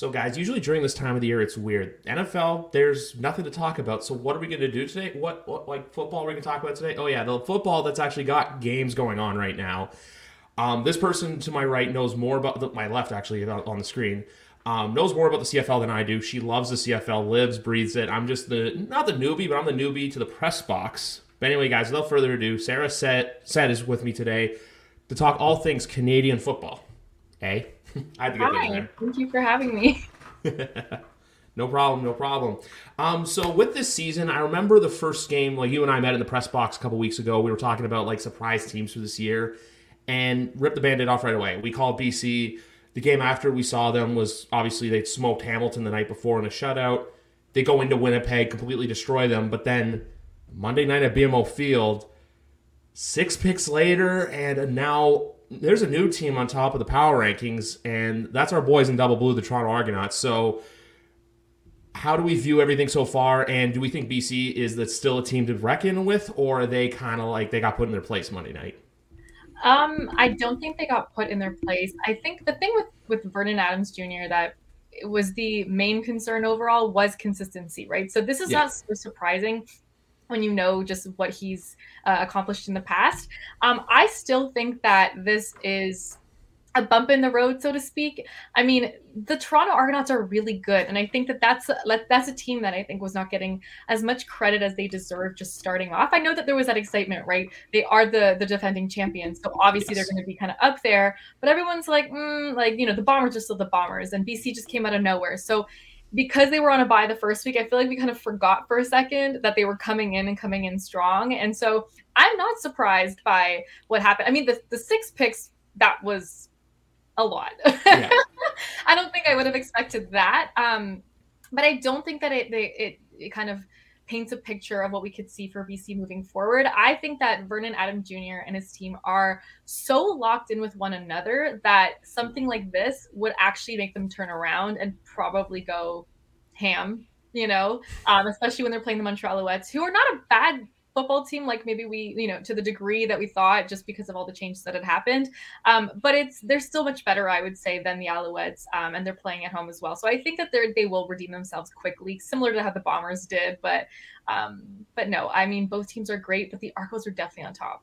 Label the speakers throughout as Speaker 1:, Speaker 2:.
Speaker 1: So, guys, usually during this time of the year, it's weird. NFL, there's nothing to talk about. So, what are we going to do today? What, what, like, football are we going to talk about today? Oh, yeah, the football that's actually got games going on right now. Um, this person to my right knows more about the, my left, actually, on the screen. Um, knows more about the CFL than I do. She loves the CFL, lives, breathes it. I'm just the not the newbie, but I'm the newbie to the press box. But anyway, guys, without further ado, Sarah Said Said is with me today to talk all things Canadian football. Hey,
Speaker 2: I had to get Hi, in there. Thank you for having me.
Speaker 1: no problem, no problem. Um, so with this season, I remember the first game, like you and I met in the press box a couple weeks ago. We were talking about like surprise teams for this year, and ripped the band-aid off right away. We called BC the game after we saw them was obviously they smoked Hamilton the night before in a shutout. They go into Winnipeg, completely destroy them, but then Monday night at BMO Field, six picks later, and now there's a new team on top of the power rankings, and that's our boys in double blue, the Toronto Argonauts. So, how do we view everything so far? And do we think BC is that still a team to reckon with, or are they kind of like they got put in their place Monday night?
Speaker 2: Um, I don't think they got put in their place. I think the thing with with Vernon Adams Jr. that was the main concern overall was consistency, right? So this is not so surprising when you know just what he's uh, accomplished in the past. Um, I still think that this is a bump in the road, so to speak. I mean, the Toronto Argonauts are really good, and I think that that's a, that's a team that I think was not getting as much credit as they deserve just starting off. I know that there was that excitement, right? They are the the defending champions, so obviously yes. they're going to be kind of up there. But everyone's like, mm, like you know, the Bombers are still the Bombers, and BC just came out of nowhere. So because they were on a buy the first week, I feel like we kind of forgot for a second that they were coming in and coming in strong. And so I'm not surprised by what happened. I mean, the the six picks that was a lot. Yeah. I don't think I would have expected that. Um, but I don't think that it, it it kind of paints a picture of what we could see for BC moving forward. I think that Vernon Adam Jr. and his team are so locked in with one another that something like this would actually make them turn around and probably go ham, you know, um, especially when they're playing the Montreal Alouettes, who are not a bad football team like maybe we you know to the degree that we thought just because of all the changes that had happened um, but it's they're still much better i would say than the alouettes um, and they're playing at home as well so i think that they will redeem themselves quickly similar to how the bombers did but um, but no i mean both teams are great but the Argos are definitely on top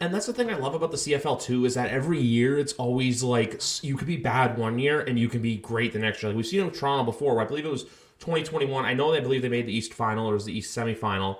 Speaker 1: and that's the thing I love about the CFL too is that every year it's always like you could be bad one year and you can be great the next year. Like we've seen it with Toronto before. I believe it was 2021. I know they believe they made the East Final or was the East Semifinal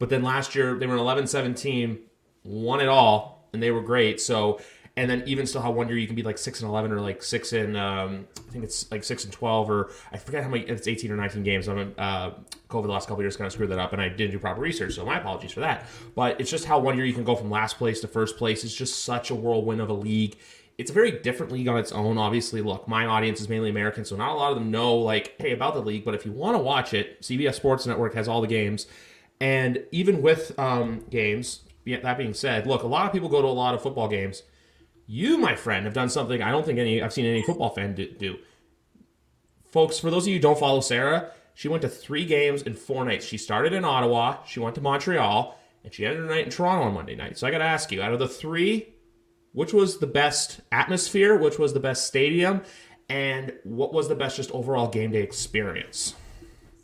Speaker 1: but then last year they were an 11 7 team, won it all, and they were great. So, and then even still, how one year you can be like 6 and 11 or like 6 and, um, I think it's like 6 and 12, or I forget how many, it's 18 or 19 games. I'm, uh, COVID the last couple years kind of screwed that up, and I didn't do proper research, so my apologies for that. But it's just how one year you can go from last place to first place. It's just such a whirlwind of a league it's a very different league on its own. Obviously, look, my audience is mainly American, so not a lot of them know like, hey, about the league. But if you want to watch it, CBS Sports Network has all the games. And even with um, games, that being said, look, a lot of people go to a lot of football games. You, my friend, have done something I don't think any I've seen any football fan do. Folks, for those of you who don't follow Sarah, she went to three games in four nights. She started in Ottawa, she went to Montreal, and she ended her night in Toronto on Monday night. So I got to ask you, out of the three, which was the best atmosphere? Which was the best stadium? And what was the best just overall game day experience?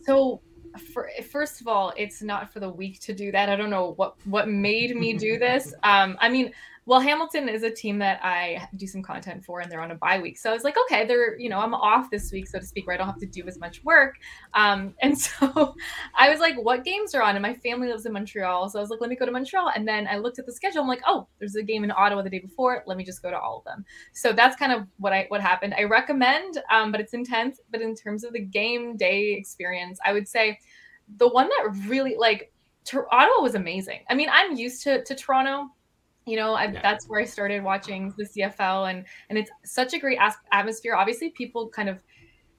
Speaker 2: So for, first of all, it's not for the weak to do that. I don't know what what made me do this. Um, I mean, well, Hamilton is a team that I do some content for, and they're on a bye week. So I was like, okay, they're you know I'm off this week, so to speak, where I don't have to do as much work. Um, and so I was like, what games are on? And my family lives in Montreal, so I was like, let me go to Montreal. And then I looked at the schedule. I'm like, oh, there's a game in Ottawa the day before. Let me just go to all of them. So that's kind of what I what happened. I recommend, um, but it's intense. But in terms of the game day experience, I would say the one that really like Ottawa was amazing. I mean, I'm used to to Toronto you know I, yeah. that's where i started watching the cfl and and it's such a great atmosphere. Obviously people kind of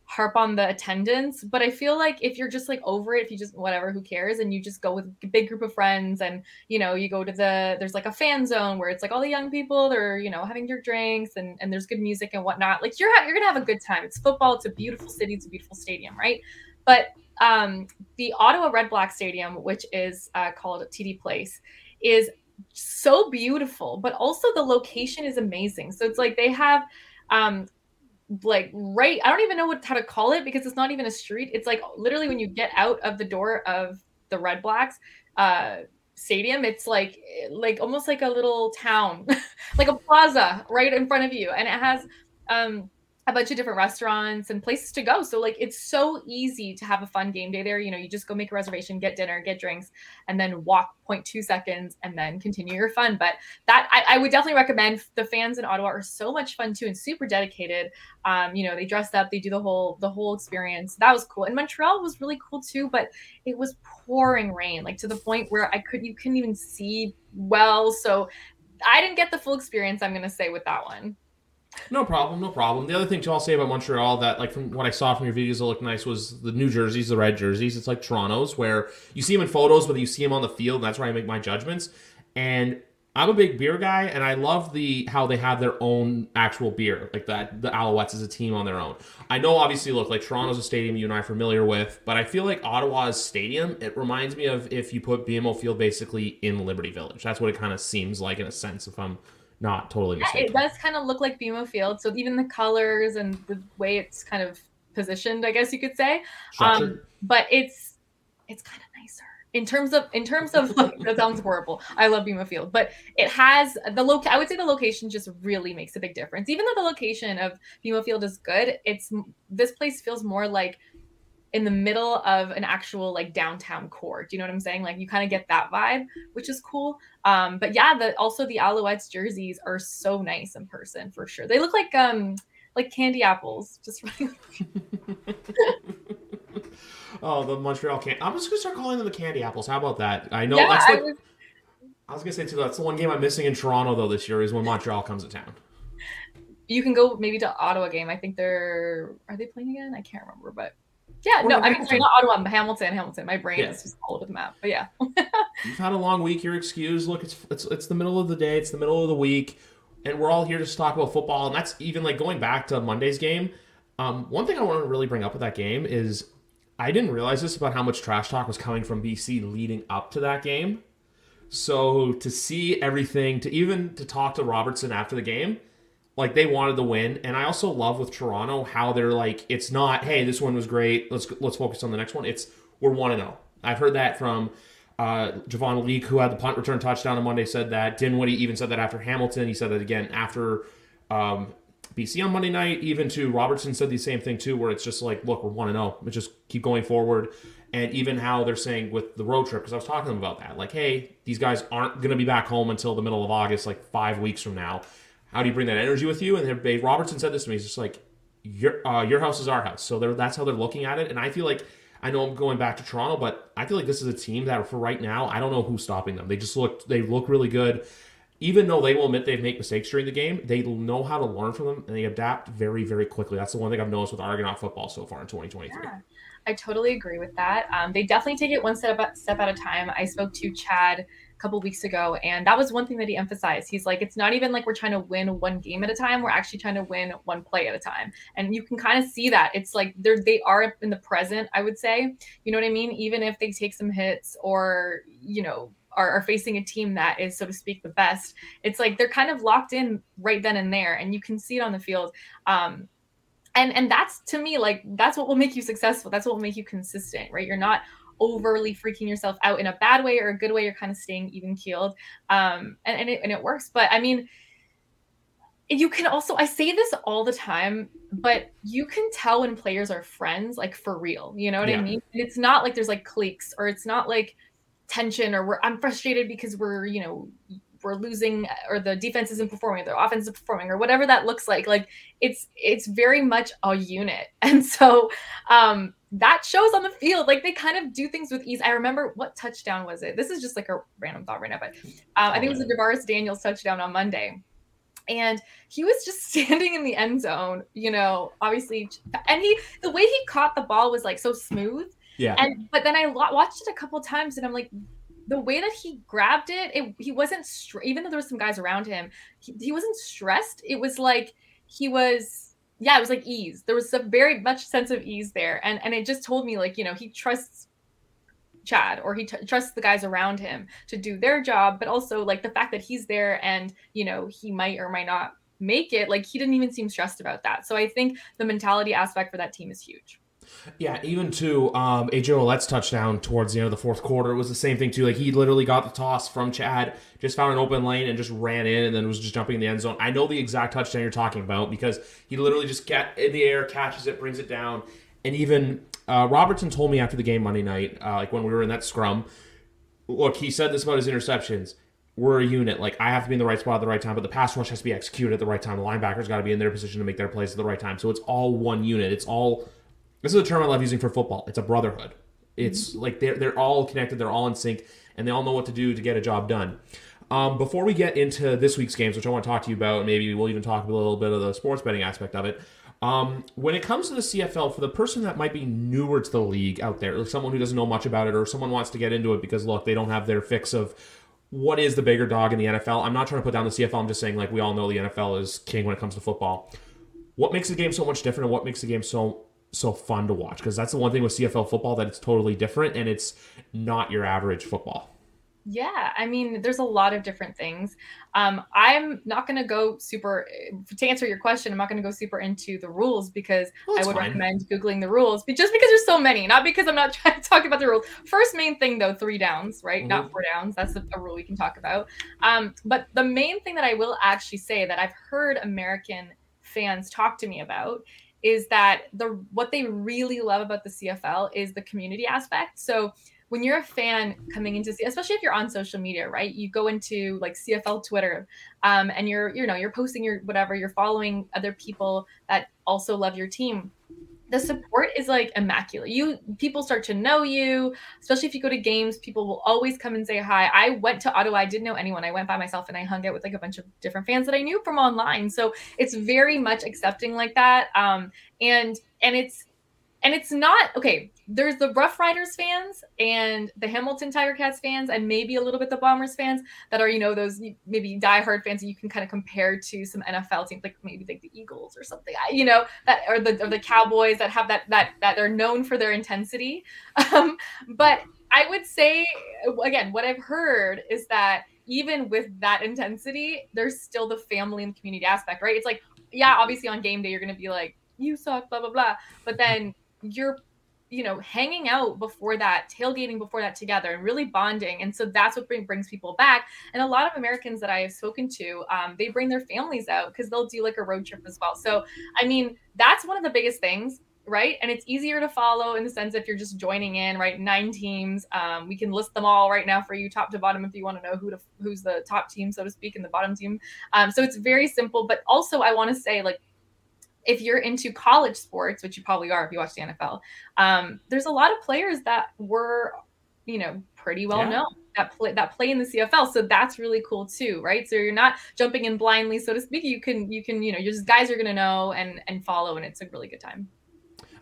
Speaker 2: harp on the attendance but i feel like if you're just like over it if you just whatever who cares and you just go with a big group of friends and you know you go to the there's like a fan zone where it's like all the young people they're you know having their drinks and and there's good music and whatnot like you're you're gonna have a good time. It's football it's a beautiful city it's a beautiful stadium right? But um the ottawa red black stadium which is uh, called td place is so beautiful, but also the location is amazing. So it's like they have um like right i don't even know what how to call it because it's not even a street it's like literally when you get out of the door of the red blacks uh stadium it's like like almost like a little town like a plaza right in front of you and it has um a bunch of different restaurants and places to go. So like it's so easy to have a fun game day there. You know, you just go make a reservation, get dinner, get drinks, and then walk 0.2 seconds and then continue your fun. But that I, I, would definitely recommend. The fans in Ottawa are so much fun too and super dedicated. Um, you know, they dressed up, they do the whole the whole experience. That was cool. And Montreal was really cool too, but it was pouring rain, like to the point where I could you couldn't even see well. So I didn't get the full experience, I'm gonna say, with that one.
Speaker 1: No problem, no problem. The other thing too, I'll say about Montreal that, like from what I saw from your videos, that looked nice was the new jerseys, the red jerseys. It's like Toronto's, where you see them in photos, but you see them on the field. And that's where I make my judgments. And I'm a big beer guy, and I love the how they have their own actual beer, like that. The Alouettes is a team on their own. I know, obviously, look like Toronto's a stadium you and I are familiar with, but I feel like Ottawa's stadium. It reminds me of if you put BMO Field basically in Liberty Village. That's what it kind of seems like in a sense. If I'm not totally.
Speaker 2: Yeah, it does kind of look like BMO Field. So even the colors and the way it's kind of positioned, I guess you could say. Um, but it's it's kind of nicer in terms of in terms of that sounds horrible. I love BMO Field, but it has the loc. I would say the location just really makes a big difference. Even though the location of BMO Field is good, it's this place feels more like in the middle of an actual like downtown core. Do you know what I'm saying? Like you kind of get that vibe, which is cool. Um, but yeah, the also the Alouettes jerseys are so nice in person for sure. They look like um like candy apples. Just
Speaker 1: oh, the Montreal can. I'm just gonna start calling them the candy apples. How about that? I know yeah, that's like. I was... I was gonna say too. That's the one game I'm missing in Toronto though this year is when Montreal comes to town.
Speaker 2: You can go maybe to Ottawa game. I think they're are they playing again? I can't remember, but yeah, or no, I mean sorry, not Ottawa, Hamilton, Hamilton. My brain yeah. is just all over the map. But yeah.
Speaker 1: You've had a long week. You're excused. Look, it's it's it's the middle of the day. It's the middle of the week, and we're all here to talk about football. And that's even like going back to Monday's game. Um, one thing I want to really bring up with that game is I didn't realize this about how much trash talk was coming from BC leading up to that game. So to see everything, to even to talk to Robertson after the game, like they wanted the win, and I also love with Toronto how they're like, it's not, hey, this one was great. Let's let's focus on the next one. It's we're one and zero. I've heard that from uh, Javon Leake, who had the punt return touchdown on Monday, said that. Dinwiddie even said that after Hamilton. He said that again after um, BC on Monday night. Even to Robertson said the same thing too, where it's just like, look, we're one to zero. Just keep going forward. And even how they're saying with the road trip, because I was talking to them about that, like, hey, these guys aren't going to be back home until the middle of August, like five weeks from now how do you bring that energy with you? And they, Robertson said this to me. He's just like, your uh, your house is our house. So that's how they're looking at it. And I feel like I know I'm going back to Toronto, but I feel like this is a team that for right now, I don't know who's stopping them. They just look they look really good. Even though they will admit they make mistakes during the game, they know how to learn from them and they adapt very, very quickly. That's the one thing I've noticed with Argonaut football so far in 2023. Yeah,
Speaker 2: I totally agree with that. Um, they definitely take it one step, step at a time. I spoke to Chad couple weeks ago and that was one thing that he emphasized. He's like it's not even like we're trying to win one game at a time we're actually trying to win one play at a time. And you can kind of see that. It's like they're they are in the present i would say. You know what i mean? Even if they take some hits or you know are, are facing a team that is so to speak the best it's like they're kind of locked in right then and there and you can see it on the field. Um and and that's to me like that's what will make you successful. That's what will make you consistent right? You're not overly freaking yourself out in a bad way or a good way. You're kind of staying even keeled, um, and and it, and it works. But I mean, you can also I say this all the time, but you can tell when players are friends, like for real. You know what yeah. I mean? it's not like there's like cliques or it's not like tension or we're I'm frustrated because we're you know we're losing or the defense isn't performing, the offense is performing, or whatever that looks like. Like it's it's very much a unit, and so um, that shows on the field. Like they kind of do things with ease. I remember what touchdown was it? This is just like a random thought right now, but um, I think it was the DaVaris Daniels touchdown on Monday. And he was just standing in the end zone, you know, obviously. And he, the way he caught the ball was like so smooth.
Speaker 1: Yeah.
Speaker 2: And, but then I watched it a couple times and I'm like, the way that he grabbed it, it he wasn't, str- even though there was some guys around him, he, he wasn't stressed. It was like he was, yeah, it was like ease. There was a very much sense of ease there, and and it just told me like you know he trusts Chad or he t- trusts the guys around him to do their job, but also like the fact that he's there and you know he might or might not make it, like he didn't even seem stressed about that. So I think the mentality aspect for that team is huge.
Speaker 1: Yeah, even to um, AJ Ouellette's touchdown towards the end of the fourth quarter it was the same thing too. Like he literally got the toss from Chad, just found an open lane and just ran in, and then was just jumping in the end zone. I know the exact touchdown you're talking about because he literally just get in the air, catches it, brings it down, and even uh, Robertson told me after the game Monday night, uh, like when we were in that scrum, look, he said this about his interceptions we're a unit. Like I have to be in the right spot at the right time, but the pass rush has to be executed at the right time. The linebackers got to be in their position to make their plays at the right time. So it's all one unit. It's all. This is a term I love using for football. It's a brotherhood. It's mm-hmm. like they're they're all connected. They're all in sync, and they all know what to do to get a job done. Um, before we get into this week's games, which I want to talk to you about, maybe we'll even talk a little bit of the sports betting aspect of it. Um, when it comes to the CFL, for the person that might be newer to the league out there, like someone who doesn't know much about it, or someone wants to get into it because look, they don't have their fix of what is the bigger dog in the NFL? I'm not trying to put down the CFL. I'm just saying, like, we all know the NFL is king when it comes to football. What makes the game so much different and what makes the game so so fun to watch? Because that's the one thing with CFL football that it's totally different and it's not your average football.
Speaker 2: Yeah, I mean, there's a lot of different things. Um, I'm not going to go super, to answer your question, I'm not going to go super into the rules because well, I would fine. recommend Googling the rules, but just because there's so many, not because I'm not trying to talk about the rules. First main thing, though, three downs, right? Mm-hmm. Not four downs. That's a, a, rule we can talk about. Um, but the main thing that I will actually say that I've heard American fans talk to me about is that the what they really love about the CFL is the community aspect. So when you're a fan coming into see, especially if you're on social media right you go into like cfl twitter um, and you're you know you're posting your whatever you're following other people that also love your team the support is like immaculate. You people start to know you especially if you go to games people will always come and say hi. I went to ottawa i didn't know anyone. I went by myself and i hung out with like a bunch of different fans that i knew from online. So it's very much accepting like that um, and and it's and it's not okay. There's the Rough Riders fans and the Hamilton Tiger Cats fans, and maybe a little bit the Bombers fans that are, you know, those maybe diehard fans that you can kind of compare to some NFL teams, like maybe like the Eagles or something, you know, that or the or the Cowboys that have that that that they're known for their intensity. Um, but I would say again, what I've heard is that even with that intensity, there's still the family and community aspect, right? It's like, yeah, obviously on game day you're gonna be like, you suck, blah blah blah, but then you're you know hanging out before that tailgating before that together and really bonding. And so that's what bring, brings people back. And a lot of americans that i have spoken to um, they bring their families out because they'll do like a road trip as well. So i mean that's one of the biggest things right? And it's easier to follow in the sense if you're just joining in right? Nine teams um, we can list them all right now for you top to bottom if you want to know who to who's the top team so to speak and the bottom team. Um, so it's very simple but also i want to say like if you're into college sports, which you probably are if you watch the NFL, um, there's a lot of players that were, you know, pretty well yeah. known that play that play in the CFL. So that's really cool too, right? So you're not jumping in blindly, so to speak. You can you can you know, you're just guys are gonna know and and follow, and it's a really good time.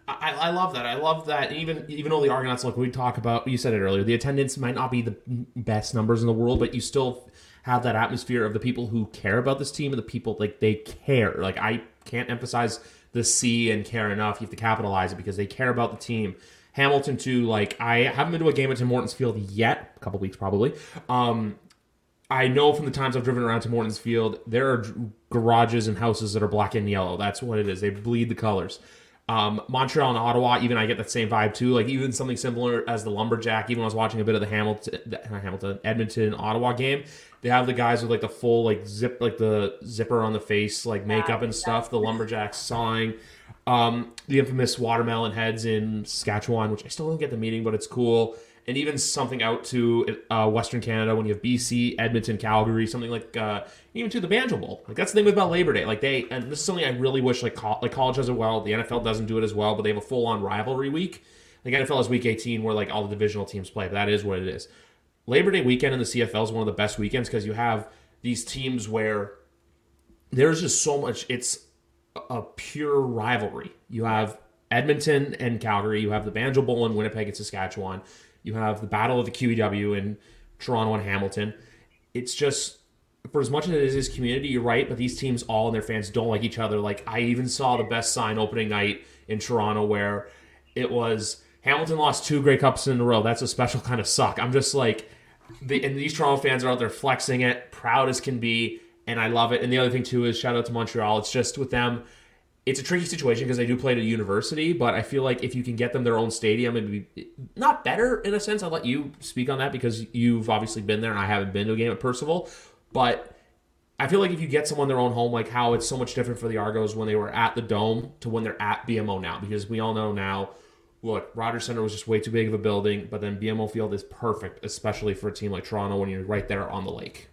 Speaker 1: I, I love that. I love that. Even even though the Argonauts, like we talk about, you said it earlier, the attendance might not be the best numbers in the world, but you still have that atmosphere of the people who care about this team and the people like they care. Like I can't emphasize the C and care enough. You have to capitalize it because they care about the team. Hamilton too. Like I haven't been to a game at Tim Hortons Field yet, a couple weeks probably. Um, I know from the times I've driven around to Hortons Field, there are garages and houses that are black and yellow. That's what it is. They bleed the colors. Um, Montreal and Ottawa, even I get that same vibe too. Like even something similar as the lumberjack. Even when I was watching a bit of the Hamilton, Hamilton, Edmonton, Ottawa game, they have the guys with like the full like zip, like the zipper on the face, like makeup and stuff. The lumberjacks sawing. Um, the infamous watermelon heads in Saskatchewan, which I still don't get the meaning, but it's cool. And even something out to uh, Western Canada when you have BC, Edmonton, Calgary, something like uh, even to the Banjo Bowl. Like that's the thing about Labor Day. Like they, and this is something I really wish like co- like college does it well. The NFL doesn't do it as well, but they have a full on rivalry week. Like NFL is week 18 where like all the divisional teams play. But that is what it is. Labor Day weekend in the CFL is one of the best weekends because you have these teams where there's just so much. It's a pure rivalry. You have Edmonton and Calgary. You have the Banjo Bowl in Winnipeg and Saskatchewan. You have the Battle of the QEW in Toronto and Hamilton. It's just for as much as it is his community, you're right, but these teams all and their fans don't like each other. Like I even saw the best sign opening night in Toronto where it was Hamilton lost two Grey Cups in a row. That's a special kind of suck. I'm just like the and these Toronto fans are out there flexing it, proud as can be. and I love it. And the other thing too is shout out to Montreal. It's just with them, it's a tricky situation because they do play at a university, but I feel like if you can get them their own stadium, it'd be not better in a sense. I'll let you speak on that because you've obviously been there and I haven't been to a game at Percival, but I feel like if you get someone their own home, like how it's so much different for the Argos when they were at the Dome to when they're at BMO now, because we all know now, look, Rogers Center was just way too big of a building, but then BMO Field is perfect, especially for a team like Toronto when you're right there on the lake.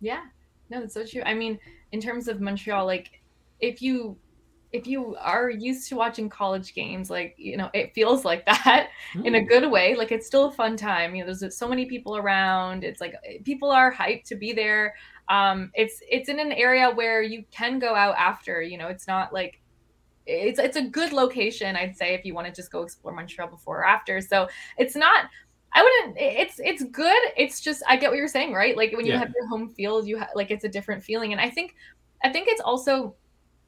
Speaker 2: Yeah, no, that's so true. I mean, in terms of Montreal, like if you if you are used to watching college games, like you know, it feels like that mm. in a good way. Like it's still a fun time. You know, there's so many people around. It's like people are hyped to be there um, it's it's in an area where you can go out after. You know, it's not like it's it's a good location. I'd say if you want to just go explore Montreal before or after. So it's not. I wouldn't. It's it's good. It's just I get what you're saying, right? Like when you yeah. have your home field, you have like it's a different feeling, and I think I think it's also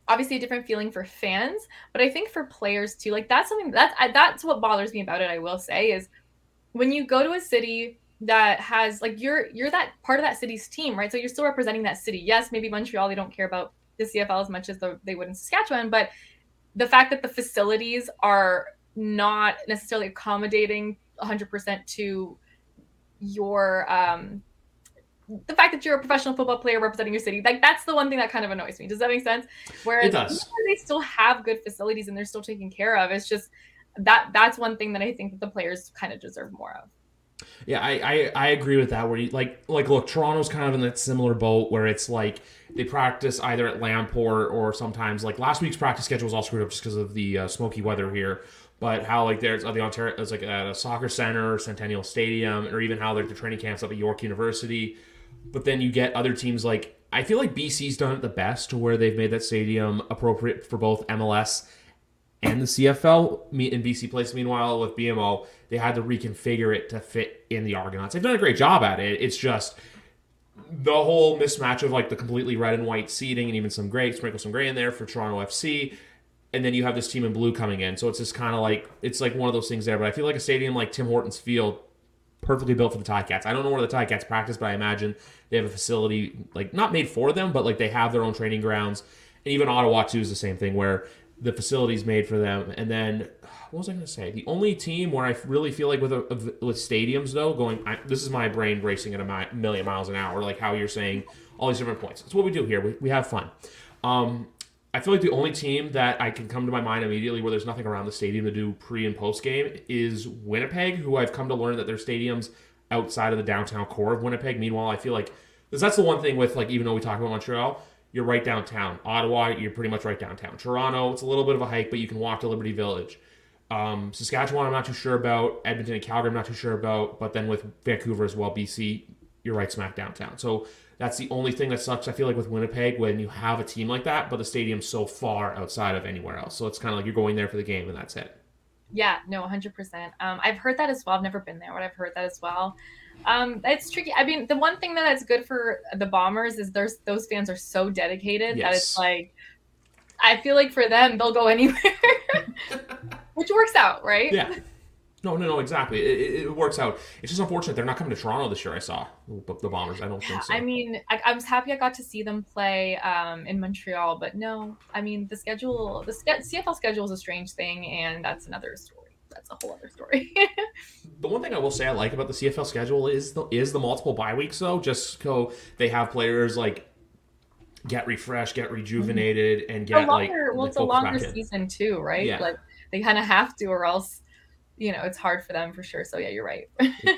Speaker 2: obviously a different feeling for fans, but I think for players too. Like that's something that's that's what bothers me about it. I will say is when you go to a city that has like you're you're that part of that city's team, right? So you're still representing that city. Yes, maybe Montreal they don't care about the CFL as much as the, they would in Saskatchewan, but the fact that the facilities are not necessarily accommodating 100% to your um the fact that you're a professional football player representing your city, like that's the one thing that kind of annoys me. Does that make sense? Whereas they still have good facilities and they're still taken care of. It's just that that's one thing that I think that the players kind of deserve more of.
Speaker 1: Yeah, I, I, I agree with that. Where you like like look, Toronto's kind of in that similar boat where it's like they practice either at Lamport or sometimes like last week's practice schedule was all screwed up just because of the uh, smoky weather here. But how like there's uh, the Ontario it's like at a soccer center, Centennial Stadium, or even how like the training camps up at York University. But then you get other teams like I feel like BC's done it the best to where they've made that stadium appropriate for both MLS and the CFL. Meet in BC Place, meanwhile, with BMO, they had to reconfigure it to fit in the Argonauts. They've done a great job at it. It's just the whole mismatch of like the completely red and white seating and even some gray, sprinkle some gray in there for Toronto FC. And then you have this team in blue coming in. So it's just kind of like, it's like one of those things there. But I feel like a stadium like Tim Hortons Field, perfectly built for the Ticats. I don't know where the Ticats practice, but I imagine they have a facility, like not made for them, but like they have their own training grounds. And even Ottawa, too, is the same thing where the facilities made for them. And then what was I going to say? The only team where I really feel like with a, with stadiums though, going I, this is my brain racing at a mi- million miles an hour, like how you're saying all these different points. That's what we do here. We, we have fun. Um, I feel like the only team that I can come to my mind immediately where there's nothing around the stadium to do pre and post game is Winnipeg, who I've come to learn that their stadiums outside of the downtown core of Winnipeg. Meanwhile, I feel like that's the one thing with like even though we talk about Montreal, you're right downtown. Ottawa, you're pretty much right downtown. Toronto, it's a little bit of a hike, but you can walk to Liberty Village. Um, Saskatchewan, I'm not too sure about. Edmonton and Calgary, I'm not too sure about. But then with Vancouver as well, BC, you're right smack downtown. So that's the only thing that sucks. I feel like with Winnipeg, when you have a team like that, but the stadium's so far outside of anywhere else. So it's kind of like you're going there for the game and that's it.
Speaker 2: Yeah, no, 100%. Um, I've heard that as well. I've never been there, but I've heard that as well. Um, it's tricky. I mean, the one thing that is good for the Bombers is there's those fans are so dedicated yes. that it's like, I feel like for them they'll go anywhere, which works out, right?
Speaker 1: Yeah. No, no, no, exactly. It, it, works out. It's just unfortunate they're not coming to Toronto this year. I saw the Bombers. I don't think so.
Speaker 2: I mean, I, I was happy I got to see them play um, in Montreal, but no. I mean, the schedule, the CFL schedule is a strange thing, and that's another story that's a whole other story.
Speaker 1: the one thing I will say I like about the CFL schedule is the is the multiple bye weeks though. Just so they have players like get refreshed, get rejuvenated, and get
Speaker 2: longer,
Speaker 1: like
Speaker 2: well, it's a longer season too, right? Yeah. Like they kind of have to, or else you know, it's hard for them for sure. So yeah, you're right.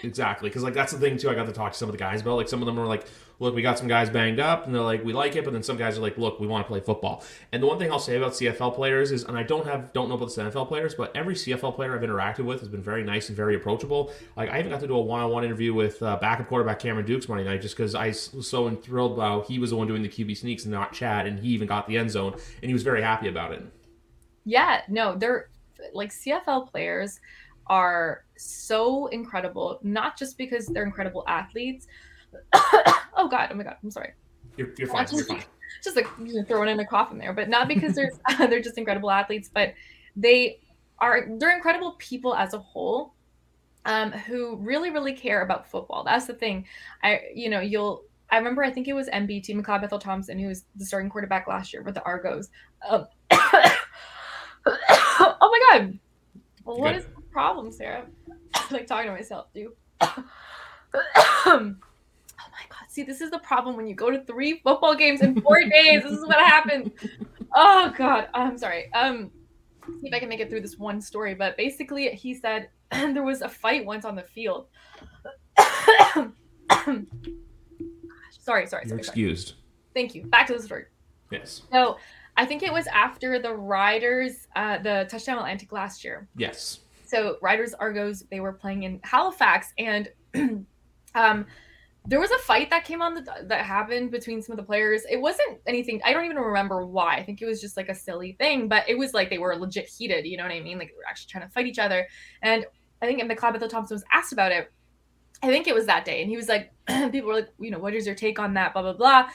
Speaker 1: exactly, because like that's the thing too. I got to talk to some of the guys about. Like some of them are like, "Look, we got some guys banged up," and they're like, "We like it," but then some guys are like, "Look, we want to play football." And the one thing I'll say about CFL players is, and I don't have don't know about the NFL players, but every CFL player I've interacted with has been very nice and very approachable. Like I even got to do a one-on-one interview with uh, backup quarterback Cameron Dukes Monday night, just because I was so enthralled about he was the one doing the QB sneaks and not Chad, and he even got the end zone, and he was very happy about it.
Speaker 2: Yeah, no, they're like CFL players are so incredible, not just because they're incredible athletes. oh God, oh my God, I'm sorry.
Speaker 1: You're, you're fine.
Speaker 2: Just,
Speaker 1: you're fine.
Speaker 2: just like throwing in a cough in there, but not because they're they're just incredible athletes, but they are they're incredible people as a whole, um, who really really care about football. That's the thing. I you know you'll I remember I think it was MBT McLeod Bethel Thompson who was the starting quarterback last year with the Argos. Um, oh my god. Well, what is the problem, Sarah? I'm like talking to myself, dude. oh my god. See, this is the problem when you go to three football games in four days. This is what happens. Oh god. I'm sorry. Um see if I can make it through this one story. But basically he said there was a fight once on the field. sorry, sorry, sorry.
Speaker 1: You're excused.
Speaker 2: Sorry. Thank you. Back to the story.
Speaker 1: Yes.
Speaker 2: So I think it was after the Riders, uh, the touchdown Atlantic last year.
Speaker 1: Yes.
Speaker 2: So Riders Argos, they were playing in Halifax, and um, there was a fight that came on the, that happened between some of the players. It wasn't anything. I don't even remember why. I think it was just like a silly thing, but it was like they were legit heated. You know what I mean? Like they were actually trying to fight each other. And I think McLeod Thompson was asked about it. I think it was that day, and he was like, people were like, you know, what is your take on that? Blah blah blah.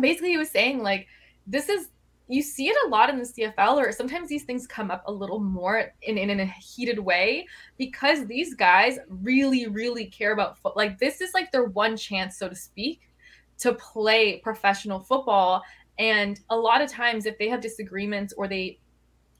Speaker 2: Basically, he was saying like, this is you see it a lot in the CFL, or sometimes these things come up a little more in, in, in a heated way because these guys really, really care about foot. Like this is like their one chance, so to speak, to play professional football. And a lot of times, if they have disagreements or they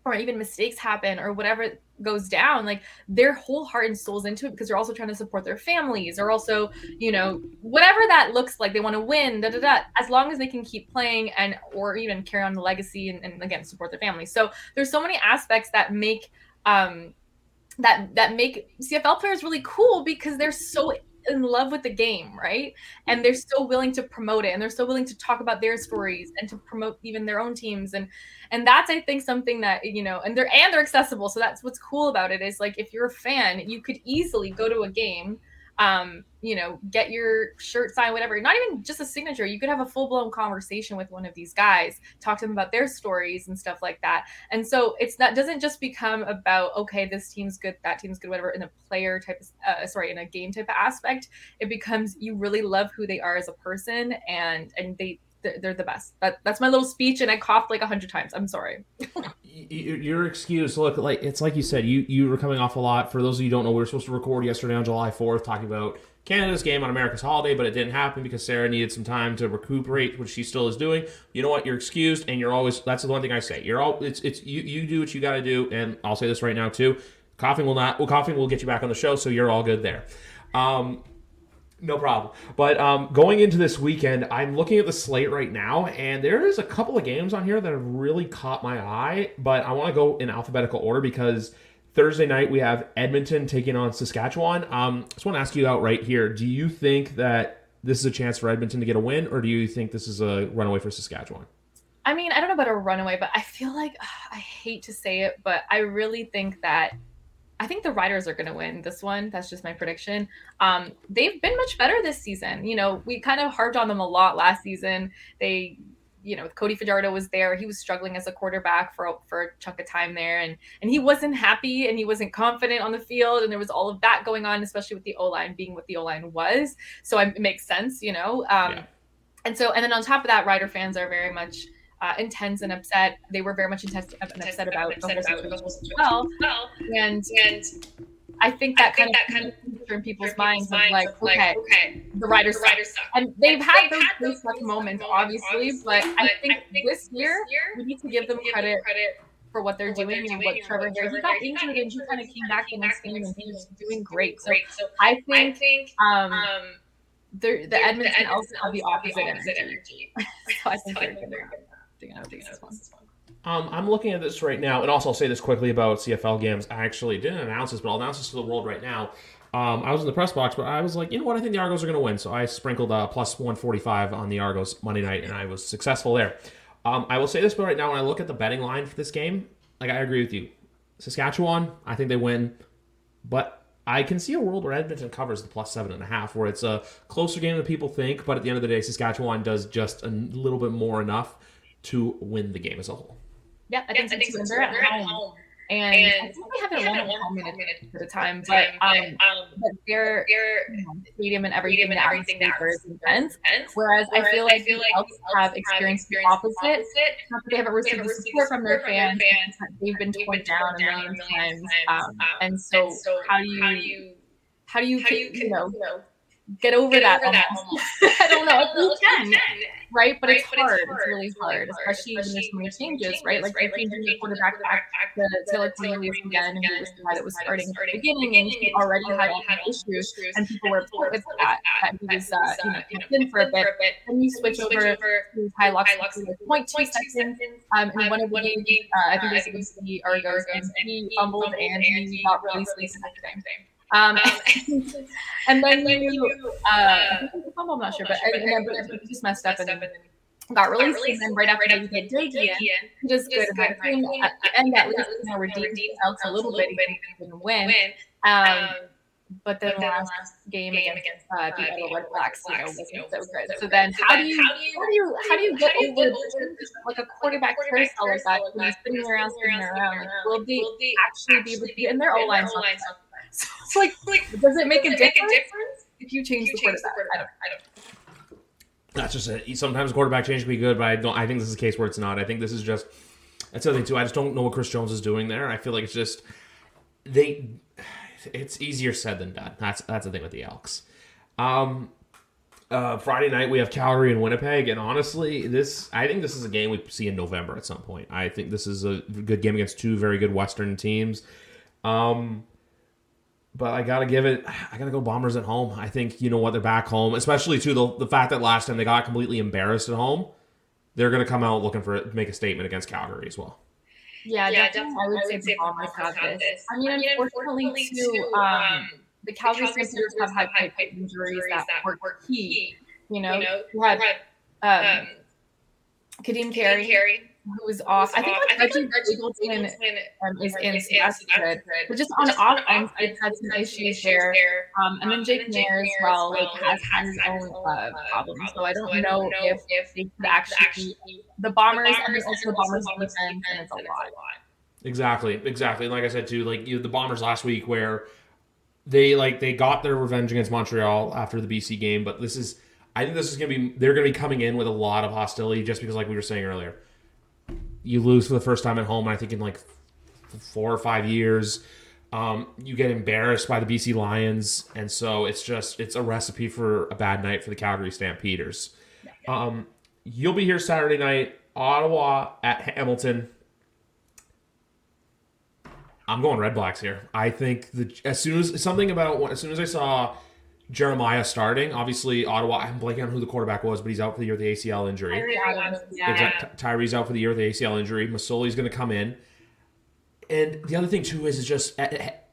Speaker 2: or even mistakes happen or whatever goes down like their whole heart and soul's into it because they're also trying to support their families or also you know whatever that looks like they want to win da, da, da, as long as they can keep playing and or even carry on the legacy and, and again support their families so there's so many aspects that make um that that make cfl players really cool because they're so in love with the game, right? And they're still willing to promote it and they're still willing to talk about their stories and to promote even their own teams. And and that's I think something that, you know, and they're and they're accessible. So that's what's cool about it is like if you're a fan, you could easily go to a game um, you know, get your shirt signed, whatever. Not even just a signature. You could have a full blown conversation with one of these guys, talk to them about their stories and stuff like that. And so it's that doesn't just become about okay, this team's good, that team's good, whatever. In a player type, uh, sorry, in a game type aspect, it becomes you really love who they are as a person, and and they they're the best. That, that's my little speech, and I coughed like a hundred times. I'm sorry.
Speaker 1: Your excuse, look, like it's like you said, you you were coming off a lot. For those of you don't know, we were supposed to record yesterday on July 4th, talking about Canada's game on America's holiday, but it didn't happen because Sarah needed some time to recuperate, which she still is doing. You know what? You're excused, and you're always. That's the one thing I say. You're all. It's it's you. You do what you got to do, and I'll say this right now too. Coughing will not. Well, coughing will get you back on the show, so you're all good there. Um, no problem. But um, going into this weekend, I'm looking at the slate right now, and there is a couple of games on here that have really caught my eye. But I want to go in alphabetical order because Thursday night we have Edmonton taking on Saskatchewan. Um, I just want to ask you out right here: Do you think that this is a chance for Edmonton to get a win, or do you think this is a runaway for Saskatchewan?
Speaker 2: I mean, I don't know about a runaway, but I feel like ugh, I hate to say it, but I really think that I think the Riders are going to win this one. That's just my prediction. Um, they've been much better this season. You know, we kind of harped on them a lot last season. They, you know, Cody Fajardo was there. He was struggling as a quarterback for for a chunk of time there, and and he wasn't happy and he wasn't confident on the field, and there was all of that going on, especially with the O line being what the O line was. So it makes sense, you know. Um, yeah. And so, and then on top of that, Rider fans are very much uh, intense and upset. They were very much intense and upset about the whole situation as well. And, and I think that I kind think of that kind of in people's minds of like, okay, okay, the Riders, the suck. And they've and had they've those, those moments, moments, obviously, obviously but, but I, think I think this year, we need to give them credit, credit for what they're, for doing, what they're doing and what Trevor Harris. He got injured and he kind of came back the next game and he was doing great. So I think um, um the, the Edmonton also have the opposite energy. so I think they're good
Speaker 1: this one. Um, I'm looking at this right now, and also I'll say this quickly about CFL games. I actually didn't announce this, but I'll announce this to the world right now. Um, I was in the press box, but I was like, you know what? I think the Argos are going to win. So I sprinkled uh, plus 145 on the Argos Monday night, and I was successful there. Um, I will say this, but right now, when I look at the betting line for this game, like I agree with you. Saskatchewan, I think they win, but I can see a world where Edmonton covers the plus seven and a half, where it's a closer game than people think, but at the end of the day, Saskatchewan does just a little bit more enough to win the game as a whole.
Speaker 2: Yeah, I think, yeah, I think so. They're, at, home. home. And, and, I think they haven't won at home at a time, but um, um, but their you know, stadium and everything, and everything that is intense. Whereas, Whereas I feel like I feel like have experienced the opposite. opposite. They haven't received, the support from their fans. They've been torn down a million times. Um, um, and so, how do you how do you how do you, you know get over, get that, over that I don't know you can, right? But, right? it's, but hard. it's hard. It's really hard, especially, when there's so many changes, right? Like right? changing the quarterback back to Taylor Cornelius again, who was the guy that was starting at the beginning, and he already had issues, and people were upset with that, that he was, uh, you know, in for a bit. Then you switch over to for like 0.2 seconds, um, and one of the games, uh, I think it was the Argos, and he fumbled and he got released the next game. Um, and then you, you uh, uh I'm not sure, but, and, and then but just messed up and then got released, and then right after that you get in, just good that thing. At the end, at least you know redeemed himself a little bit, even didn't win. Um, but then, the last game, game against uh, the Ottawa Red Blacks, you know, wasn't so good. So then, how do you how do you how do you get over like a quarterback carousel like that when you're spinning around, spinning around? Like, will they actually be able to? And their O line's not so like, like does it make, does a, it difference make a difference if you change, if you the, change quarterback? the quarterback? I don't, I don't.
Speaker 1: That's just it. Sometimes quarterback change can be good, but I don't. I think this is a case where it's not. I think this is just. That's the other thing too. I just don't know what Chris Jones is doing there. I feel like it's just they. It's easier said than done. That's that's the thing with the Elks. Um, uh, Friday night we have Calgary and Winnipeg, and honestly, this I think this is a game we see in November at some point. I think this is a good game against two very good Western teams. Um, but I gotta give it. I gotta go Bombers at home. I think you know what they're back home, especially to the the fact that last time they got completely embarrassed at home. They're gonna come out looking for make a statement against Calgary as well.
Speaker 2: Yeah, yeah definitely. I would, I would say, the Bombers have this. this. I mean, I mean unfortunately, unfortunately too, um, um, the Calgary Stampeders have had pipe injuries that, that were key. You know, you know you had um, um, Kadeem Carey who was off. I think, like Reggie Begelton um, is in, so that's good. But just on offense, they've had some issues there. Um, and then Jake Maier as well, like has had his own uh, problems. So I don't know if they could actually the Bombers and also the Bombers defense, and it's a lot.
Speaker 1: Exactly, exactly. Like I said too, like you know, the Bombers last week where they like they got their revenge against Montreal after the BC game, but this is I think this is gonna be they're gonna be coming in with a lot of hostility just because like we were saying earlier you lose for the first time at home. I think in like four or five years. Um, you get embarrassed by the BC Lions, and so it's just it's a recipe for a bad night for the Calgary Stampeders. Um, you'll be here Saturday night, Ottawa at Hamilton. I'm going Red Blacks here. I think the as soon as something about as soon as I saw Jeremiah starting. Obviously, Ottawa. I'm blanking on who the quarterback was, but he's out for the year with the ACL injury. Yeah. Tyrie's out for the year with the ACL injury. Masoli's going to come in. And the other thing too is, is just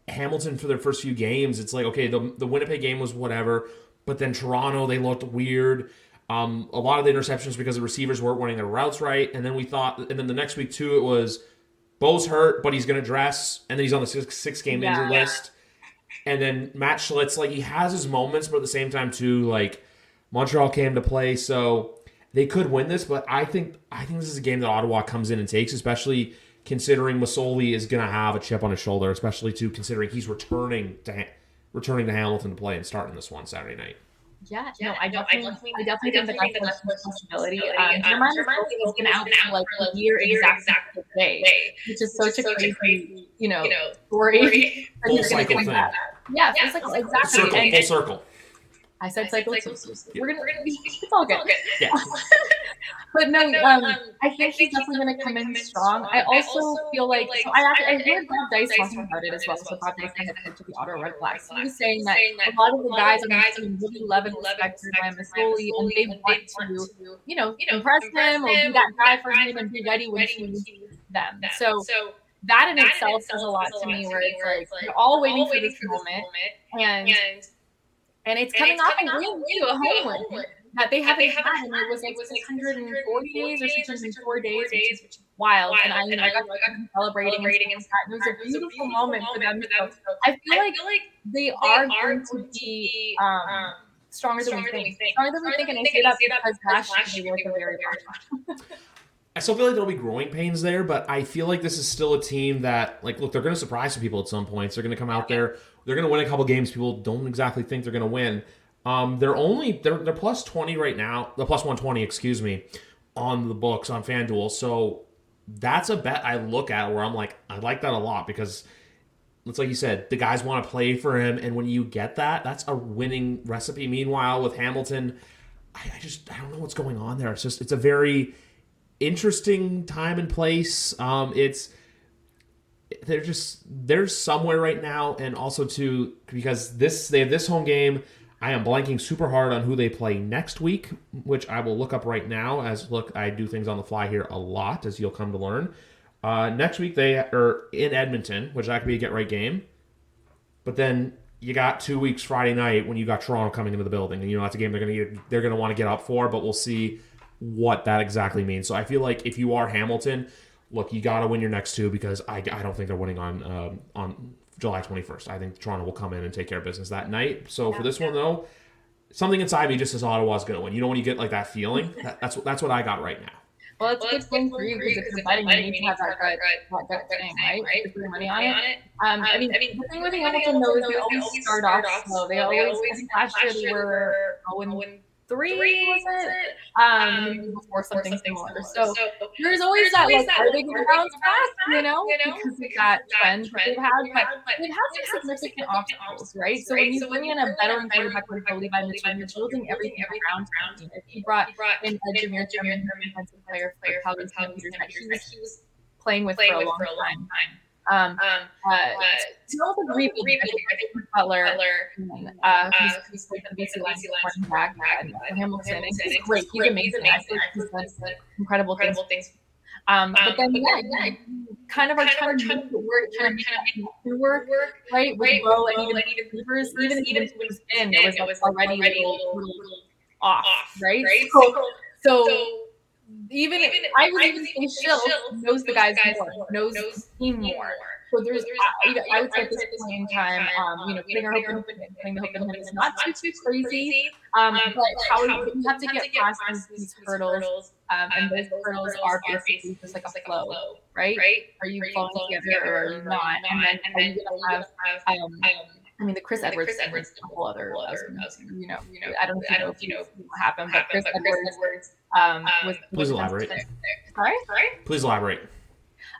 Speaker 1: Hamilton for their first few games. It's like okay, the the Winnipeg game was whatever, but then Toronto they looked weird. Um, a lot of the interceptions because the receivers weren't running their routes right, and then we thought, and then the next week too, it was Bo's hurt, but he's going to dress, and then he's on the six, six game yeah, injured yeah. list. And then Matt Shiltz, like he has his moments, but at the same time too, like Montreal came to play, so they could win this. But I think I think this is a game that Ottawa comes in and takes, especially considering Masoli is going to have a chip on his shoulder, especially too considering he's returning to returning to Hamilton to play and starting this one Saturday night.
Speaker 2: Yeah, no, I definitely, I definitely, I definitely think that's a possibility. Um, Jeremiah has been out for like a year exactly today, which is such a crazy, you know, story.
Speaker 1: Full cycle thing.
Speaker 2: Yeah, full cycle, exactly.
Speaker 1: Full circle.
Speaker 2: I said cycle too. We're gonna, be. it's all good. Yeah. but no, um, um, I think he's definitely gonna come in strong. I also feel like so I I heard Bob Dyce talking about it as well. So Bob Dyce, coach of the Ottawa Red Blacks, he was saying that a lot of the guys on the team really love and respect Ryan Masoli, and they want to, you know, impress him or be that guy for him and be ready when he needs them. So that in itself says a lot to me, where it's like you're all waiting for this moment, and and it's coming off a win to a home win that they haven't had, and it was like 640 days or 604 days, which is wild. And I, and I got celebrating, celebrating and that. it was a beautiful moment for them. So I feel like they are going to be um, um, stronger than we think. Stronger than we think, and I say that because last year they were very hard.
Speaker 1: I still feel like there'll be growing pains there, but I feel like this is still a team that, like, look, they're going to surprise some people at some points. They're going to come out there they're going to win a couple games people don't exactly think they're going to win. Um, they're only they're they're plus twenty right now. The plus one twenty, excuse me, on the books on FanDuel. So that's a bet I look at where I'm like I like that a lot because it's like you said, the guys want to play for him, and when you get that, that's a winning recipe. Meanwhile, with Hamilton, I, I just I don't know what's going on there. It's just it's a very interesting time and place. Um, it's they're just they're somewhere right now, and also too because this they have this home game. I am blanking super hard on who they play next week, which I will look up right now. As look, I do things on the fly here a lot, as you'll come to learn. Uh, next week they are in Edmonton, which that could be a get right game. But then you got two weeks Friday night when you got Toronto coming into the building, and you know that's a game they're gonna get, they're gonna want to get up for. But we'll see what that exactly means. So I feel like if you are Hamilton, look, you got to win your next two because I, I don't think they're winning on um, on July 21st. I think Toronto will come in and take care of business that night. So yeah, for this yeah. one though, something inside me just says Ottawa's going to win. You know when you get like that feeling? That, that's that's what I got right now.
Speaker 2: Well, it's well, a good thing for you because if you're betting, you need to have that gut, that gut thing, right? right? Put your money on it. Um, I mean, I mean the thing with Hamilton though is they always start off slow. They always, last year they were 0 three, three was it? Um, um before something, something similar. similar. So, so, there's always there's that always like, that, are they going to bounce back? You know, you know, because of that trend that they've had, but they've had some significant obstacles, right? So when you bring in a veteran quarterback like Levi Mitchell, you're building everything around him. He brought in a Jameer Thurman, defensive player for Calgary Stampeders he was playing with for a long time. Um, um, uh, still the repeat, I think Butler, Butler uh, who's, who's played the BC last running back and Hamilton, he's great. He's amazing. I think he's done incredible, things. things. Um, but then, yeah, yeah, kind of are trying to make it work, trying to make it work, right? With Bo and even Beavers, even even if it was in, it was already a little off, right? So, so even, even I would even say Shiltz knows the guys more, knows the team more. So there's, I, I would say at this point in time, um, you know, putting our hope in, putting the hope in him is not too too crazy. Um, but how you have to get past these hurdles, um, and those hurdles are basically just like a flow, right? Are you falling together or are you not? And then are you gonna have um I mean, the Chris Edwards, Chris Edwards is a whole other, whole other you know, you know, I don't, I don't, you know, what happened, but Chris Edwards, um, was,
Speaker 1: please elaborate.
Speaker 2: Sorry, sorry.
Speaker 1: Please elaborate.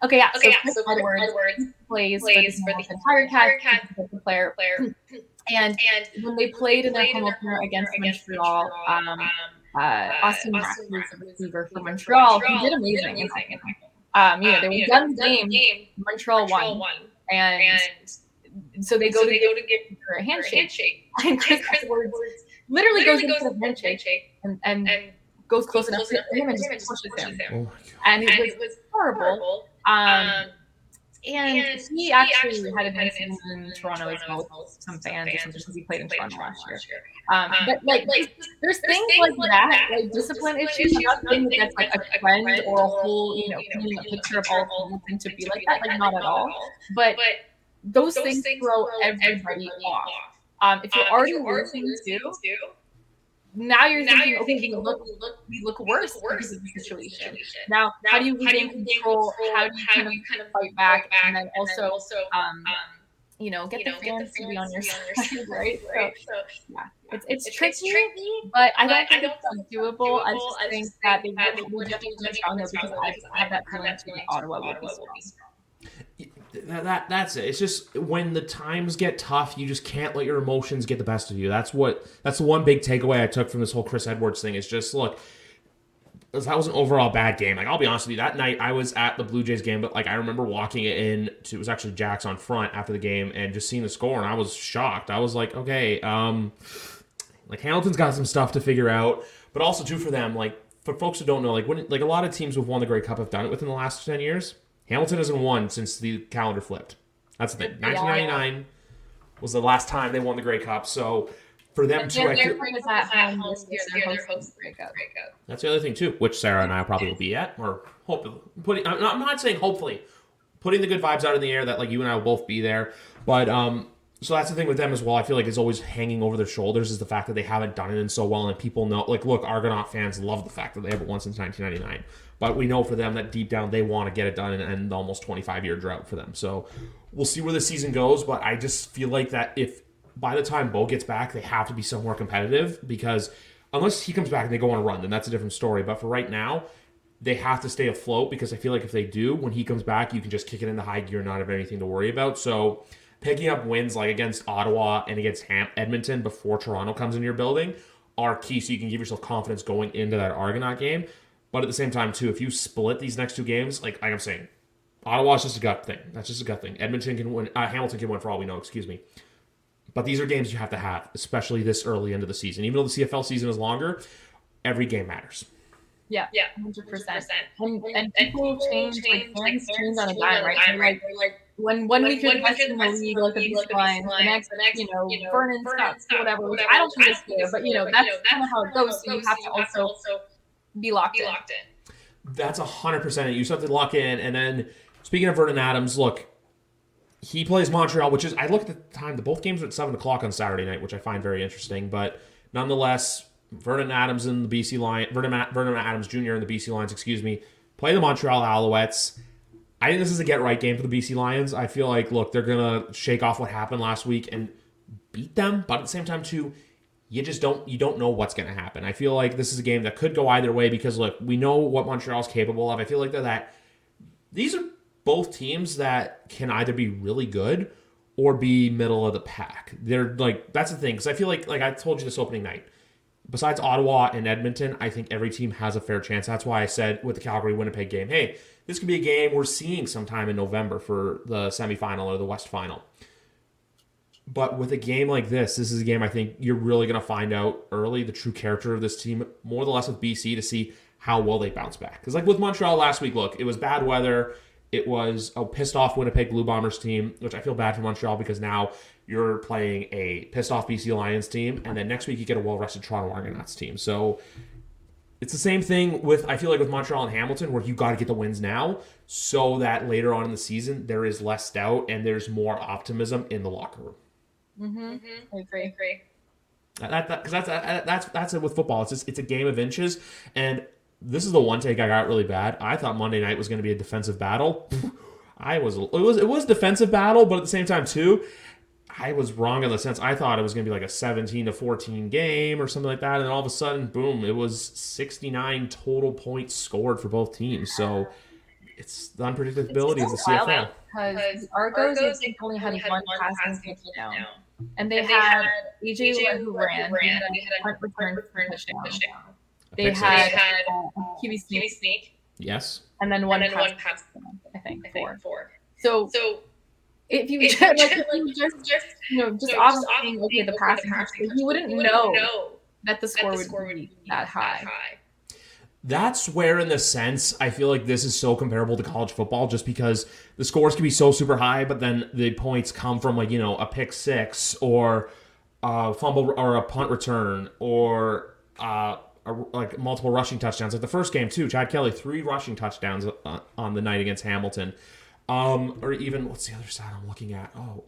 Speaker 2: Okay, yeah. Okay, so, yeah, Chris so Edwards, Edwards plays, plays for the, entire Cat, the player, player, and, and when they played in their home opener against Montreal, um, um, uh, Austin Matthews, a receiver for Montreal, who did amazing. Um, you know, they were done the game. Montreal won, and so they go so to they go to give her a handshake, handshake. and Chris, Chris Edwards literally, literally goes, into the handshake, handshake and, and, and goes close, enough to him and just pushes him. Oh and, it, and was it was horrible. Um, um, and, and he, he actually, actually had an incident in, in Toronto as well with some fans or something because he played in Toronto last year. Um, um, but like, like there's, things, things like, like that, that, like discipline, discipline issues. I'm not saying that that's like a trend or a whole, you know, painting a picture of all things to be like that. Like not at all. But those, those things, things throw, everybody, everybody off. Um, if you're um, already too, now you're now thinking, you're okay, thinking, we look, we look, we look worse, worse because of the situation. Now, now, how do you regain control? How do you, kind, of, kind of fight back? back and then and also, then also um, um, you know, get, you know, the, fans to be on your side, right? right? So, so, yeah, it's, it's, it's tricky, tricky, but I don't think it's undoable. I just think that they would have to do because I have that feeling that Ottawa would be strong
Speaker 1: that, that that's it. It's just when the times get tough, you just can't let your emotions get the best of you. That's what that's the one big takeaway I took from this whole Chris Edwards thing. Is just look, that was an overall bad game. Like I'll be honest with you, that night I was at the Blue Jays game, but like I remember walking in to it was actually Jack's on front after the game and just seeing the score, and I was shocked. I was like, okay, um, like Hamilton's got some stuff to figure out, but also too for them, like for folks who don't know, like when like a lot of teams who've won the Grey Cup have done it within the last ten years Hamilton hasn't won since the calendar flipped. That's the thing. 1999 was the last time they won the Grey Cup. So for them to, I feel, That's the other thing too, which Sarah and I probably will be at, or hope putting. I'm not, I'm not saying hopefully, putting the good vibes out in the air that like you and I will both be there. But um, so that's the thing with them as well. I feel like it's always hanging over their shoulders is the fact that they haven't done it in so well, and people know. Like, look, Argonaut fans love the fact that they haven't won since 1999. But we know for them that deep down they want to get it done and end the almost 25 year drought for them. So we'll see where the season goes. But I just feel like that if by the time Bo gets back, they have to be somewhere competitive because unless he comes back and they go on a run, then that's a different story. But for right now, they have to stay afloat because I feel like if they do, when he comes back, you can just kick it into high gear, and not have anything to worry about. So picking up wins like against Ottawa and against Ham- Edmonton before Toronto comes in your building are key so you can give yourself confidence going into that Argonaut game. But at the same time, too, if you split these next two games, like, like I'm saying, Ottawa's just a gut thing. That's just a gut thing. Edmonton can win. Uh, Hamilton can win for all we know. Excuse me. But these are games you have to have, especially this early into the season. Even though the CFL season is longer, every game matters.
Speaker 2: Yeah, yeah, hundred percent. And, and people change, like fans change on a dime, right? So like, like when one week you're the best in the league, like the BC Lions, the next, you know, Vernon Scott, whatever. Which I don't think is fair, but you know that's kind of how it goes. So you have to also be locked in.
Speaker 1: That's a hundred percent. You have to lock in, and then speaking of Vernon Adams, look, he plays Montreal, which is I looked at the time. The both games are at seven o'clock on Saturday night, which I find very interesting. But nonetheless, Vernon Adams and the BC Lions, Vernon, Vernon Adams Jr. and the BC Lions, excuse me, play the Montreal Alouettes. I think this is a get right game for the BC Lions. I feel like, look, they're gonna shake off what happened last week and beat them, but at the same time, too, you just don't you don't know what's gonna happen. I feel like this is a game that could go either way because look, we know what Montreal's capable of. I feel like they're that these are both teams that can either be really good or be middle of the pack. They're like that's the thing because I feel like like I told you this opening night besides Ottawa and Edmonton, I think every team has a fair chance. That's why I said with the Calgary Winnipeg game, hey, this could be a game we're seeing sometime in November for the semifinal or the West Final. But with a game like this, this is a game I think you're really going to find out early the true character of this team, more or less with BC to see how well they bounce back. Because, like with Montreal last week, look, it was bad weather. It was a pissed off Winnipeg Blue Bombers team, which I feel bad for Montreal because now you're playing a pissed off BC Lions team, and then next week you get a well rested Toronto Argonauts team. So it's the same thing with I feel like with Montreal and Hamilton, where you got to get the wins now, so that later on in the season there is less doubt and there's more optimism in the locker room.
Speaker 2: Mm-hmm. I agree. I agree.
Speaker 1: That because that, that's that's that's it with football. It's just it's a game of inches, and this is the one take I got really bad. I thought Monday night was going to be a defensive battle. I was it was it was defensive battle, but at the same time too, I was wrong in the sense I thought it was going to be like a 17 to 14 game or something like that, and then all of a sudden, boom, it was 69 total points scored for both teams. So it's the unpredictability it's of the CFL.
Speaker 2: Because Argos, I think, only had one passing touchdown, and they, and they had AJ, AJ who ran, ran had a punt return for touchdown. touchdown. They had, had uh, QB sneak.
Speaker 1: Yes.
Speaker 2: And then one, and then pass, one pass, I think, I think four. four. So, so if you just, like, if you just, just you know just so off okay the passing touchdown, you wouldn't, wouldn't know, know that the score, that the score would, be that high. high.
Speaker 1: That's where, in the sense, I feel like this is so comparable to college football, just because the scores can be so super high, but then the points come from like you know a pick six or a fumble or a punt return or uh, a, like multiple rushing touchdowns. Like the first game too, Chad Kelly three rushing touchdowns uh, on the night against Hamilton. Um, or even what's the other side I'm looking at? Oh,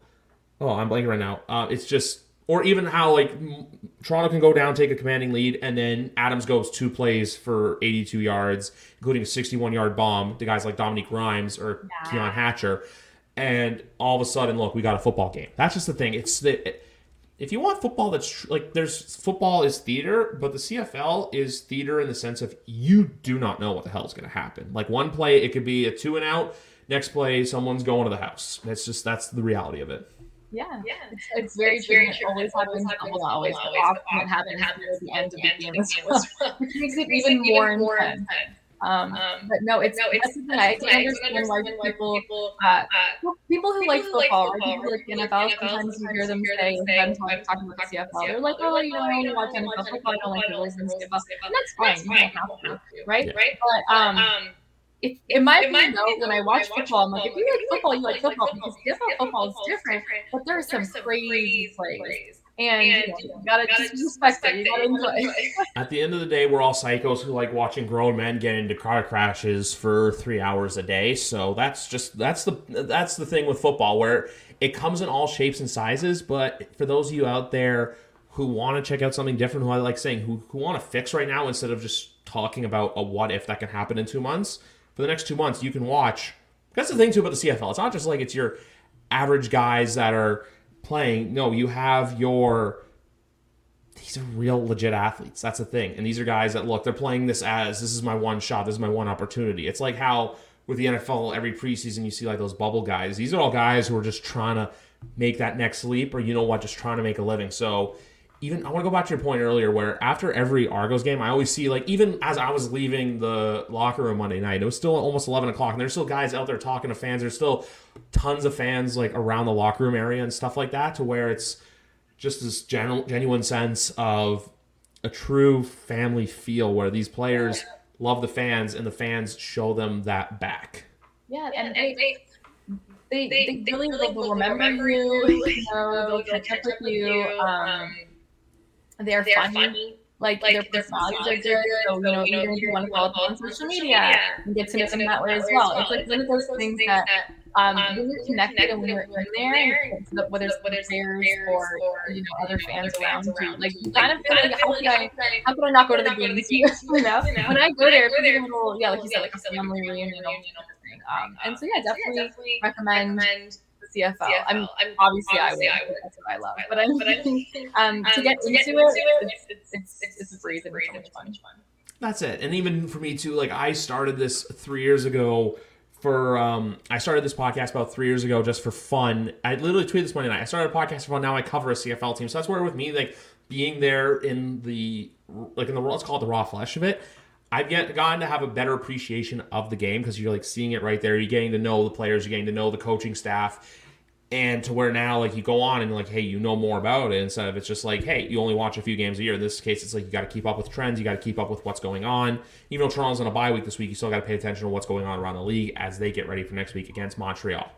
Speaker 1: oh, I'm blanking right now. Uh, it's just, or even how like Toronto can go down, take a commanding lead, and then Adams goes two plays for 82 yards, including a 61 yard bomb to guys like Dominique Rhymes or yeah. Keon Hatcher, and all of a sudden, look, we got a football game. That's just the thing. It's the it, if you want football that's tr- like there's football is theater, but the CFL is theater in the sense of you do not know what the hell is going to happen. Like one play, it could be a two and out next play someone's going to the house. That's just that's the reality of it.
Speaker 2: Yeah, yeah, it's, it's very it's true. Very it always happens. Always, well, always, always often it happens at the end of the game as well, which makes it even more intense. Um, um, but no, it's, no, it's that's the thing. I can understand why people, people, uh, uh, people who like football, or people who like the NFL, sometimes you hear them say, when talking about the CFL, they're like, oh, you know, I watch NFL football, I don't like the rules and stuff. And that's fine. You don't have to, right? But, um, if, in my opinion, though, when I watch football, I'm like, if you like football, you like football because CFL football is different, but there are some crazy plays. And, you, know, you gotta, just respect it. You gotta enjoy.
Speaker 1: At the end of the day, we're all psychos who like watching grown men get into car crashes for three hours a day. So that's just that's the that's the thing with football where it comes in all shapes and sizes. But for those of you out there who want to check out something different, who I like saying, who who want to fix right now instead of just talking about a what if that can happen in two months for the next two months, you can watch. That's the thing too about the CFL. It's not just like it's your average guys that are playing. No, you have your these are real legit athletes. That's the thing. And these are guys that look, they're playing this as this is my one shot, this is my one opportunity. It's like how with the NFL every preseason, you see like those bubble guys. These are all guys who are just trying to make that next leap, or you know what, just trying to make a living. So even I want to go back to your point earlier, where after every Argos game, I always see like even as I was leaving the locker room Monday night, it was still almost eleven o'clock, and there's still guys out there talking to fans. There's still tons of fans like around the locker room area and stuff like that, to where it's just this gen- genuine sense of a true family feel where these players love the fans and the fans show them that back.
Speaker 2: Yeah, and they they, they, they really will, will remember, remember you. You know, they'll catch up with you. Um, they're, they're funny. funny. Like, like their personalities are good, so you know, you want to follow them on social media and get to know them that way as well. It's like one of those things that um, um, when you're connected and when you're in there, and whether it's players or you know other fans around you, like you kind of feel like how could I how could I not go to the games? You know, when I go there, it's a little yeah, like you said, like a family reunion. Um, and so yeah, definitely recommend CFL. CFL. I'm, I'm obviously, obviously I would. That's what I love. But, I'm, but I'm, um, to get into, into it, it's, it's, it's, it's, it's a breeze and so much fun.
Speaker 1: That's it. And even for me too, like I started this three years ago for um, I started this podcast about three years ago just for fun. I literally tweeted this Monday night. I started a podcast for fun. Now I cover a CFL team, so that's where with me like being there in the like in the let's call it the raw flesh of it. I've get, gotten to have a better appreciation of the game because you're like seeing it right there. You're getting to know the players. You're getting to know the coaching staff and to where now like you go on and like hey you know more about it instead of it's just like hey you only watch a few games a year. In this case it's like you got to keep up with trends you got to keep up with what's going on. Even though toronto's on a bye week this week you still got to pay attention to what's going on around the league as they get ready for next week against montreal.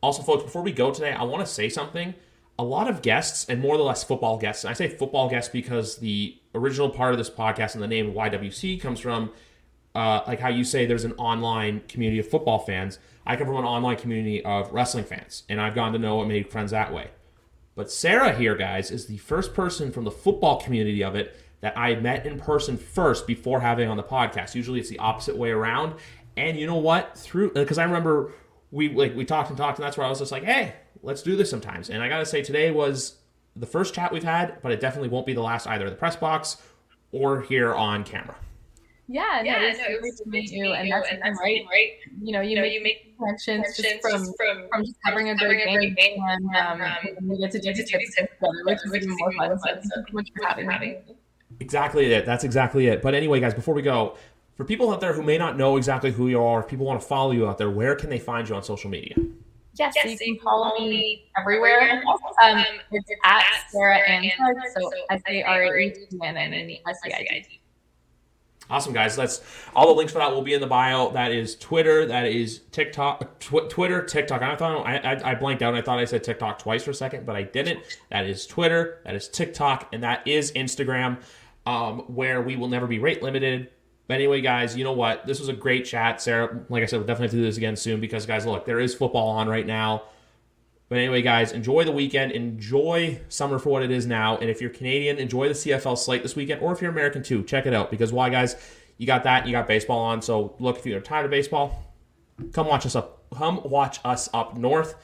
Speaker 1: Also folks before we go today i want to say something. A lot of guests and more or less football guests and i say football guests because the original part of this podcast and the name ywc comes from uh, like how you say there's an online community of football fans I come from an online community of wrestling fans, and I've gotten to know and made friends that way. But Sarah here, guys, is the first person from the football community of it that I met in person first before having on the podcast. Usually it's the opposite way around. And you know what? Through uh, because I remember we like we talked and talked, and that's where I was just like, hey, let's do this sometimes. And I gotta say, today was the first chat we've had, but it definitely won't be the last either in the press box or here on camera.
Speaker 2: Yeah, yeah, no, it was, no, it was to meet you, and that's, and that's right. right. You know, you, you know, make, you make connections just from, from from just covering a great game, game, and um, um, we get to do these tips together, which is even more fun. So, so much for having me.
Speaker 1: Exactly it. That's exactly it. But anyway, guys, before we go, for people out there who may not know exactly who you are, if people want to follow you out there, where can they find you on social media?
Speaker 2: Yes, yes so you can follow me everywhere. Um, it's at Sarah Ann so S A R A E T N N S A I D.
Speaker 1: Awesome, guys. That's all the links for that will be in the bio. That is Twitter. That is TikTok. Tw- Twitter, TikTok. I thought I, I, I blanked out. I thought I said TikTok twice for a second, but I didn't. That is Twitter. That is TikTok, and that is Instagram, um, where we will never be rate limited. But anyway, guys, you know what? This was a great chat, Sarah. Like I said, we'll definitely do this again soon because, guys, look, there is football on right now. But anyway, guys, enjoy the weekend. Enjoy summer for what it is now. And if you're Canadian, enjoy the CFL slate this weekend. Or if you're American too, check it out. Because why, guys? You got that. You got baseball on. So look, if you're tired of baseball, come watch us up. Come watch us up north.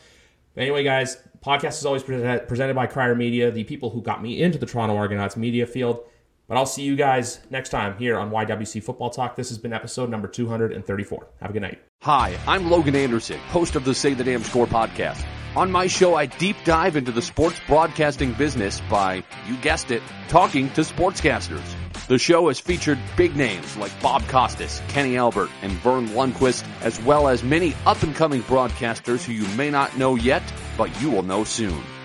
Speaker 1: But anyway, guys, podcast is always presented by Crier Media, the people who got me into the Toronto Argonauts media field. But I'll see you guys next time here on YWC Football Talk. This has been episode number 234. Have a good night.
Speaker 3: Hi, I'm Logan Anderson, host of the Say the Damn Score podcast. On my show, I deep dive into the sports broadcasting business by, you guessed it, talking to sportscasters. The show has featured big names like Bob Costas, Kenny Albert, and Verne Lundquist, as well as many up and coming broadcasters who you may not know yet, but you will know soon.